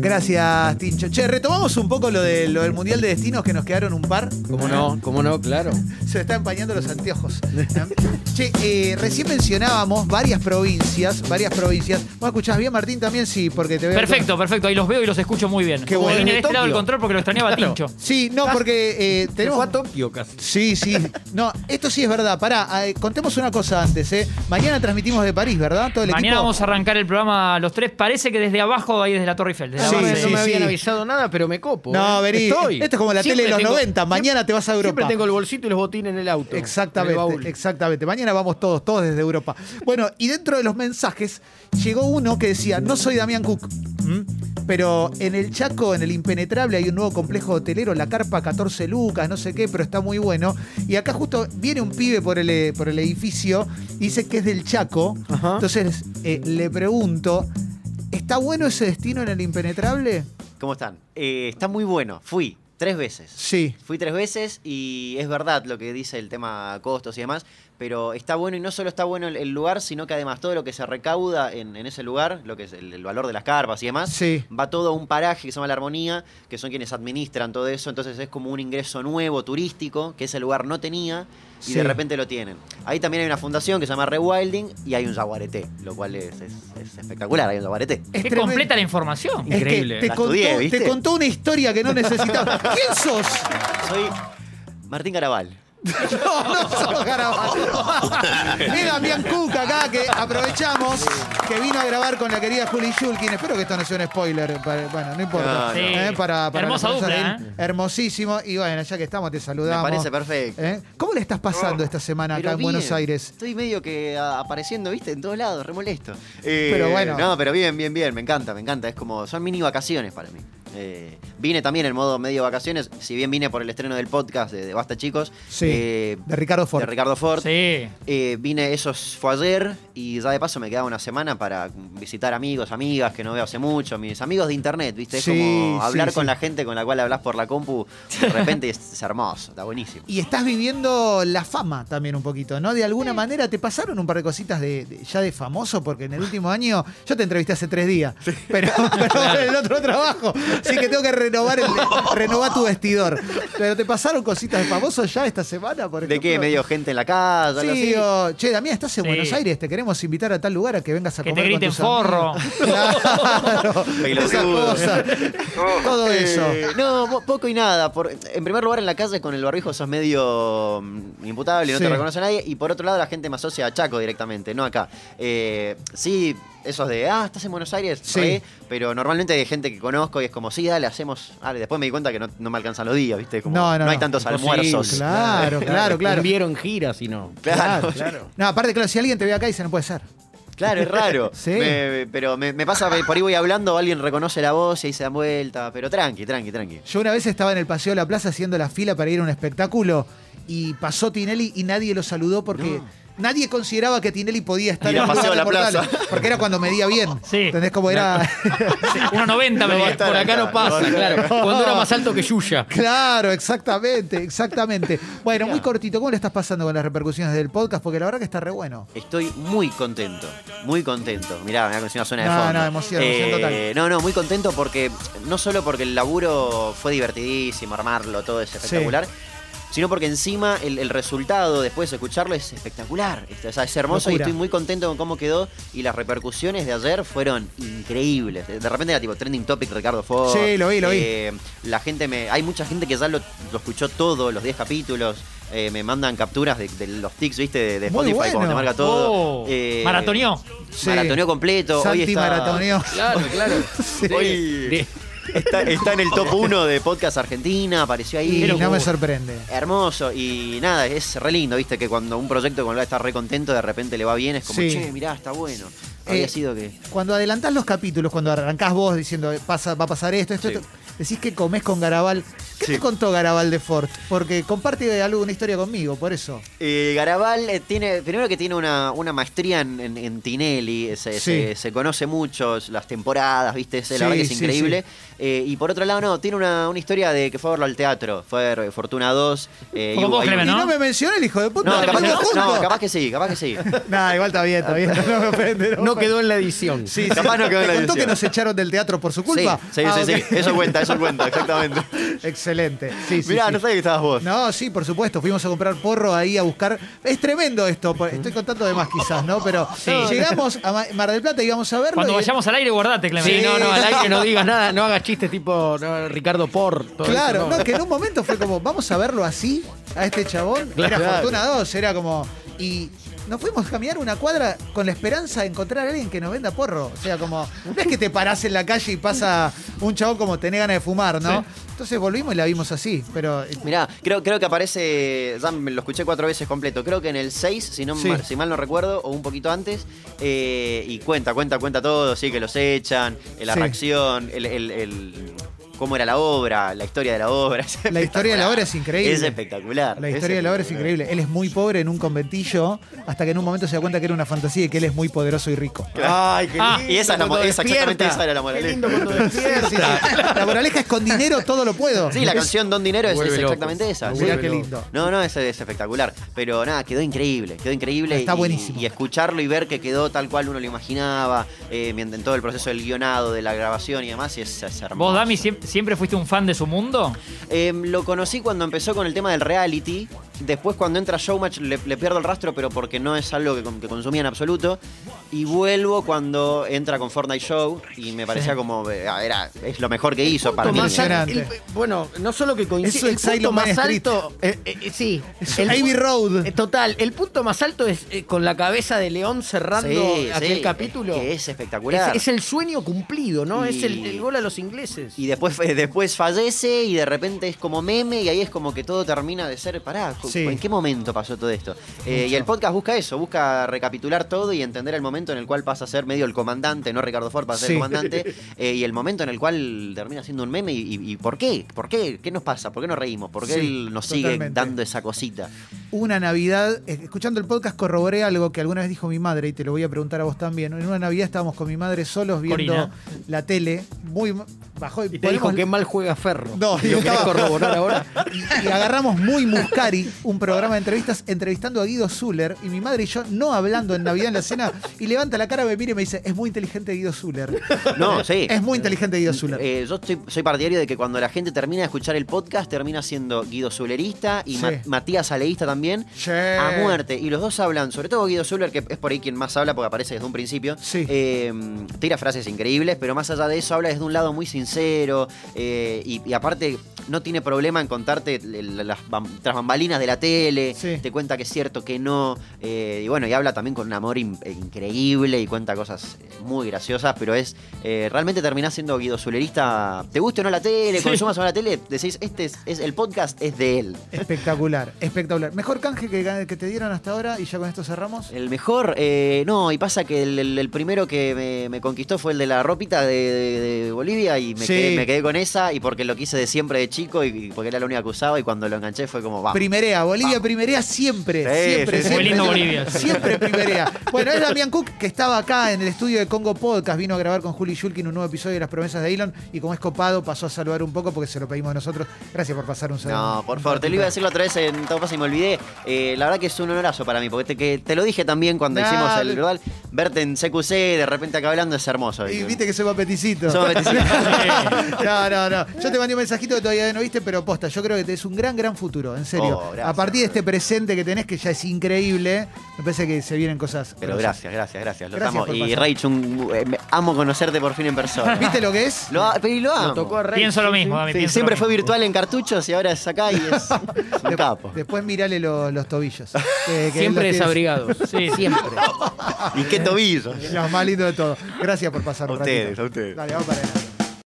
Gracias, Tincho. Che, retomamos un poco lo, de, lo del Mundial de Destinos que nos quedaron un par. ¿Cómo no? ¿Cómo no? Claro. Se me están empañando los anteojos. che, eh, recién mencionábamos varias provincias, varias provincias. ¿Vos escuchás bien, Martín? También sí, porque te veo. Perfecto, perfecto. Ahí los veo y los escucho muy bien. Qué bueno. Vine de este lado del control porque lo extrañaba Claro. Tincho. Sí, no, porque eh, tenemos. fue a Tokio casi. Sí, sí. No, esto sí es verdad. Pará, eh, contemos una cosa antes, ¿eh? Mañana transmitimos de París, ¿verdad? Todo el Mañana equipo. vamos a arrancar el programa los tres. Parece que desde abajo, ahí desde la Torre Eiffel. desde Sí, no me, sí, no me habían avisado nada, pero me copo. No, ¿eh? vení. Estoy. Esto es como la Siempre tele de los tengo- 90. Mañana te vas a Europa. Siempre tengo el bolsito y los botines en el auto. el Exactamente, exactamente. Mañana vamos todos, todos desde Europa. Bueno, y dentro de los mensajes llegó uno que decía, no soy Damián Cook, pero en el Chaco, en el Impenetrable, hay un nuevo complejo hotelero, la carpa 14 lucas, no sé qué, pero está muy bueno. Y acá justo viene un pibe por el, eh, por el edificio y dice que es del Chaco. Ajá. Entonces eh, le pregunto, ¿está bueno ese destino en el Impenetrable? ¿Cómo están? Eh, está muy bueno. Fui tres veces. Sí. Fui tres veces y es verdad lo que dice el tema costos y demás, pero está bueno y no solo está bueno el, el lugar, sino que además todo lo que se recauda en, en ese lugar, lo que es el, el valor de las carpas y demás, Sí. va todo a un paraje que se llama La Armonía, que son quienes administran todo eso, entonces es como un ingreso nuevo turístico que ese lugar no tenía y Sí. de repente lo tienen. Ahí también hay una fundación que se llama Rewilding y hay un jaguareté, lo cual es, es- es espectacular, hay un jaguareté. Es tremendo. completa la información. Es que Increíble. te, La contó, estudié, ¿viste? te contó una historia que no necesitaba. ¿Quién sos? Soy Martín Caraval. No, no sos Garabato. Es Damián Cook acá, que aprovechamos que vino a grabar con la querida Juli Shulkin. Espero que esto no sea un spoiler. para- bueno, no importa. No, no. Sí. Eh, Para, para Hermosa dupla, de ¿eh? él. Hermosísimo. Y bueno, ya que estamos, te Me saludamos. parece perfecto. ¿Eh? ¿Cómo le estás pasando esta semana acá Pero en bien, Buenos Aires? Estoy medio que a- apareciendo, viste, en todos lados, re molesto. Eh, Pero bueno. No, pero bien, bien, bien, me encanta, me encanta. Es como, son mini vacaciones para mí. Eh, vine también en modo medio vacaciones, si bien vine por el estreno del podcast de, de Basta Chicos. Sí, eh, de Ricardo Ford. de Ricardo Ford. Sí. Eh, vine, eso fue ayer y ya de paso me quedaba una semana para visitar amigos, amigas que no veo hace mucho, mis amigos de internet, ¿viste? Es Sí, como sí, hablar con sí. la gente con la cual hablas por la compu, de repente es, es hermoso, está buenísimo. Y estás viviendo la fama también un poquito, ¿no? De alguna manera te pasaron un par de cositas de, de- ya de famoso, porque en el último año yo te entrevisté hace tres días, pero, pero en el otro trabajo, sí que tengo que renovar, el, renovar tu vestidor. Pero te pasaron cositas de famoso ya esta semana, por ejemplo. ¿De qué? ¿Medio gente en la algo Sí, así? o, che, Damián, estás en Sí. Buenos Aires, te queremos invitar a tal lugar a que vengas a Que te comer con griten tus forro. amigos. Claro, esas Pelotudo. cosas. Todo eso. Eh, no, po- poco y nada. Por, en primer lugar, en la calle con el barbijo sos medio mm, imputable, no Sí. te reconoce nadie. Y por otro lado, la gente me asocia a Chaco directamente, no acá. Eh, sí, esos de, ah, estás en Buenos Aires, Sí. re, pero normalmente hay gente que conozco y es como, sí, dale, hacemos. Dale. Después me di cuenta que no, no me alcanzan los días, ¿viste? Como, No, no, no. hay tantos almuerzos. Claro, claro, claro. Vieron giras y no. Claro, No, aparte, claro, si alguien te ve acá dice, no puede ser. Claro, es raro. Sí. Me- pero me, me pasa que por ahí voy hablando, alguien reconoce la voz y ahí se dan vuelta. Pero tranqui, tranqui, tranqui. Yo una vez estaba en el Paseo de la Plaza haciendo la fila para ir a un espectáculo y pasó Tinelli y nadie lo saludó porque nadie consideraba que Tinelli podía estar en Paseo la Plaza. Porque era cuando medía bien. Sí. ¿Entendés cómo era? 1.90 me va a di. estar Por acá acá, no pasa, no, no. claro. Cuando era más alto que Yuya. claro, exactamente, exactamente. Bueno, muy cortito, ¿cómo le estás pasando con las repercusiones del podcast? Porque la verdad que está re bueno. Estoy muy contento, muy contento. Mirá, me da una zona de No, fondo. no, emoción, emoción total. No, no, muy contento porque no solo porque el laburo fue divertidísimo, armarlo, todo es espectacular, sino porque encima el, el resultado después de escucharlo es espectacular. Es- O sea, es hermoso Locura. y estoy muy contento con cómo quedó y las repercusiones de ayer fueron increíbles. De repente era tipo trending topic Ricardo Ford. Sí, lo vi, lo vi. Eh, la gente me. Hay mucha gente que ya lo, lo escuchó todo, los 10 capítulos. Eh, me mandan capturas de, de los tics, ¿viste? De, Spotify, como bueno. te marca todo. Oh, Eh, maratoneó. Sí. Maratoneó completo. Hoy está, maratoneó. Claro, claro. Hoy está, está en el top 1 de podcast Argentina, apareció ahí. Y no me sorprende. Hermoso y nada, es re lindo, viste, que cuando un proyecto con el que está re contento, de repente le va bien, es como, Sí. che, mirá, está bueno. Había Eh, sido que. Cuando adelantás los capítulos, cuando arrancás vos diciendo pasa, va a pasar esto, esto, Sí. esto, decís que comés con Garabal, ¿Qué te contó Garabal de Ford? Porque comparte algo, una historia conmigo, por eso. Eh, Garabal eh, tiene, primero que tiene una, una maestría en, en- en Tinelli, se, Sí. se- se conoce mucho las temporadas, ¿viste? Es- Sí, la verdad que es sí, increíble. Eh, y por otro lado, no, tiene una, una historia de que fue a verlo al teatro. Fue a ver Fortuna 2. eh, y vos, Clemen, Y ¿no? no me mencionó el hijo de puta. No, capaz que, pongo no, junto. capaz que sí, capaz que sí. Nah, igual está bien, está bien. No me ofende. No quedó en la edición. Sí, Capaz no quedó en ¿Te la contó que nos echaron del teatro por su culpa? Sí, sí, Ah, sí. Eso cuenta, eso cuenta, exactamente. Excelente. Sí, sí, Mirá, sí. no sabía que estabas vos. No, sí, por supuesto. Fuimos a comprar porro ahí a buscar. Es tremendo esto. Estoy contando de más quizás, ¿no? Pero Sí. llegamos a Ma- Mar del Plata y íbamos a verlo. Cuando y- vayamos al aire, guardate, Clemente. Sí, no, no, al aire no digas nada, no hagas chistes tipo no, Ricardo Por. todo Claro, eso, no, que en un momento fue como, vamos a verlo así, a este chabón. Era Claro. Fortuna 2, era como. Y nos fuimos a caminar una cuadra con la esperanza de encontrar a alguien que nos venda porro. O sea, como, no es que te parás en la calle y pasa un chabón como tenés ganas de fumar, ¿no? Entonces volvimos y la vimos así. Pero eh, Mirá, creo, creo que aparece, ya me lo escuché cuatro veces completo, creo que en el 6, si, no, Sí. mal- si mal no recuerdo, o un poquito antes, eh, y cuenta, cuenta, cuenta todo, sí, que los echan, eh, la Sí. reacción, el, el- el- cómo era la obra, la historia de la obra. es La historia de la obra es increíble. Es espectacular. la historia de la obra es increíble. Él es muy pobre en un conventillo hasta que en un momento se da cuenta que era una fantasía y que él es muy poderoso y rico. Ay, qué Ah, lindo. y esa es la esa, exactamente esa era la Qué moraleja. lindo cuando Sí, sí, despierta. sí. La moraleja es con dinero todo lo puedo. Sí, la Es- canción Don Dinero es, exactamente esa. Mirá sí. qué lindo. No, no, es, es espectacular. Pero nada, quedó increíble, quedó increíble. Está y, buenísimo. Y escucharlo y ver que quedó tal cual uno lo imaginaba, eh, en todo el proceso del guionado, de la grabación y demás, y es, es hermoso. ¿Vos, Dami, siem- siempre fuiste un fan de su mundo? Eh, lo conocí cuando empezó con el tema del reality. Después, cuando entra Showmatch, le, le pierdo el rastro, pero porque no es algo que, que consumía en absoluto. Y vuelvo cuando entra con Fortnite Show y me parecía como. eh, era, es lo mejor que hizo para mí. el- bueno, no solo que Es coincide, su el punto más Street. alto, eh, eh, sí, Es el pu- Road. eh, total, el punto más alto es eh, con la cabeza de León cerrando Sí, aquel sí, capítulo. es que es espectacular. Es, es el sueño cumplido, ¿no? Y- Es el, el gol a los ingleses. Y después, después fallece y de repente es como meme y ahí es como que todo termina de ser, pará, Sí. ¿en qué momento pasó todo esto? Eh, y el podcast busca eso, busca recapitular todo y entender el momento en el cual pasa a ser medio el comandante, no Ricardo Ford, pasa a ser Sí. el comandante, eh, y el momento en el cual termina siendo un meme y, y- y ¿por qué? ¿Por qué? ¿Qué nos pasa? ¿Por qué nos reímos? ¿Por qué Sí, él nos sigue dando esa cosita? Una Navidad, eh, escuchando el podcast corroboré algo que alguna vez dijo mi madre y te lo voy a preguntar a vos también. En una Navidad estábamos con mi madre solos viendo Corina. la tele, muy bajó y te dijo que mal juega Ferro. No, ¿Y lo estaba- corroborar ahora? y, y agarramos muy Muscari, un programa de entrevistas, entrevistando a Guido Zuller, y mi madre y yo no hablando en Navidad en la cena, y levanta la cara, me mira y me dice, es muy inteligente Guido Zuller. No, sí. Es muy inteligente Guido Zuller. Eh, yo estoy- soy partidario de que cuando la gente termina de escuchar el podcast, termina siendo Guido Zulerista y Sí. Ma- Matías Aleísta también. Sí. A muerte. Y los dos hablan, sobre todo Guido Zuller, que es por ahí quien más habla porque aparece desde un principio. Sí. eh, tira frases increíbles, pero más allá de eso habla desde un lado muy sincero. eh, y, y aparte, no tiene problema en contarte las tras bambalinas de la tele. Sí. Te cuenta que es cierto, que no. eh, y bueno, y habla también con un amor in- eh, increíble y cuenta cosas eh, muy graciosas, pero es. eh, realmente terminás siendo Guido Zulerista. ¿Te guste o no la tele? Sí. Consumas o no la tele, decís, este es, es- el podcast es de él. Espectacular, espectacular. Mejor canje que, que te dieron hasta ahora y ya con esto cerramos. El mejor, eh, no, y pasa que el, el- el primero que me, me conquistó fue el de la ropita de, de- de Bolivia y me, Sí. quedé, me quedé con esa y porque lo quise de siempre de chico y, y porque era la única que usaba y cuando lo enganché fue como, va. Primerea, Bolivia primerea siempre, Sí, siempre, sí, sí. siempre. Lindo Bolivia. Siempre primerea. Bueno, es Damián Cook que estaba acá en el estudio de Congo Podcast, vino a grabar con Juli Shulkin un nuevo episodio de Las Promesas de Elon y como es copado pasó a saludar un poco porque se lo pedimos nosotros. Gracias por pasar un segundo. No, por favor, te lo iba a decir la otra vez en todo pasa y me olvidé. Eh, la verdad que es un honorazo para mí, porque te, que te lo dije también cuando Nah, hicimos el global. Verte en CQC, de repente acá hablando, es hermoso. Y viste que soy papeticito. Somos. No, no, no. Yo te mandé un mensajito que todavía no viste, pero posta, yo creo que es un gran, gran futuro, en serio. Oh, gracias. a partir de este presente que tenés, que ya es increíble, me parece que se vienen cosas. Pero gracias, gracias, gracias. Los Gracias amo. Y. Rach, un- eh, amo conocerte por fin en persona. ¿Viste lo que es? Lo, a- pero y lo amo. Lo tocó a Rey. Pienso lo mismo, sí. Dami, Sí, pienso siempre lo fue mismo. virtual en cartuchos y ahora es acá y es, un capo. Después mirale lo- los tobillos. que- que Siempre desabrigados. Sí. siempre. Y qué tobillo. Los más lindos de todo. Gracias por pasar A un ustedes, ratito. a ustedes. Dale, vamos para adelante.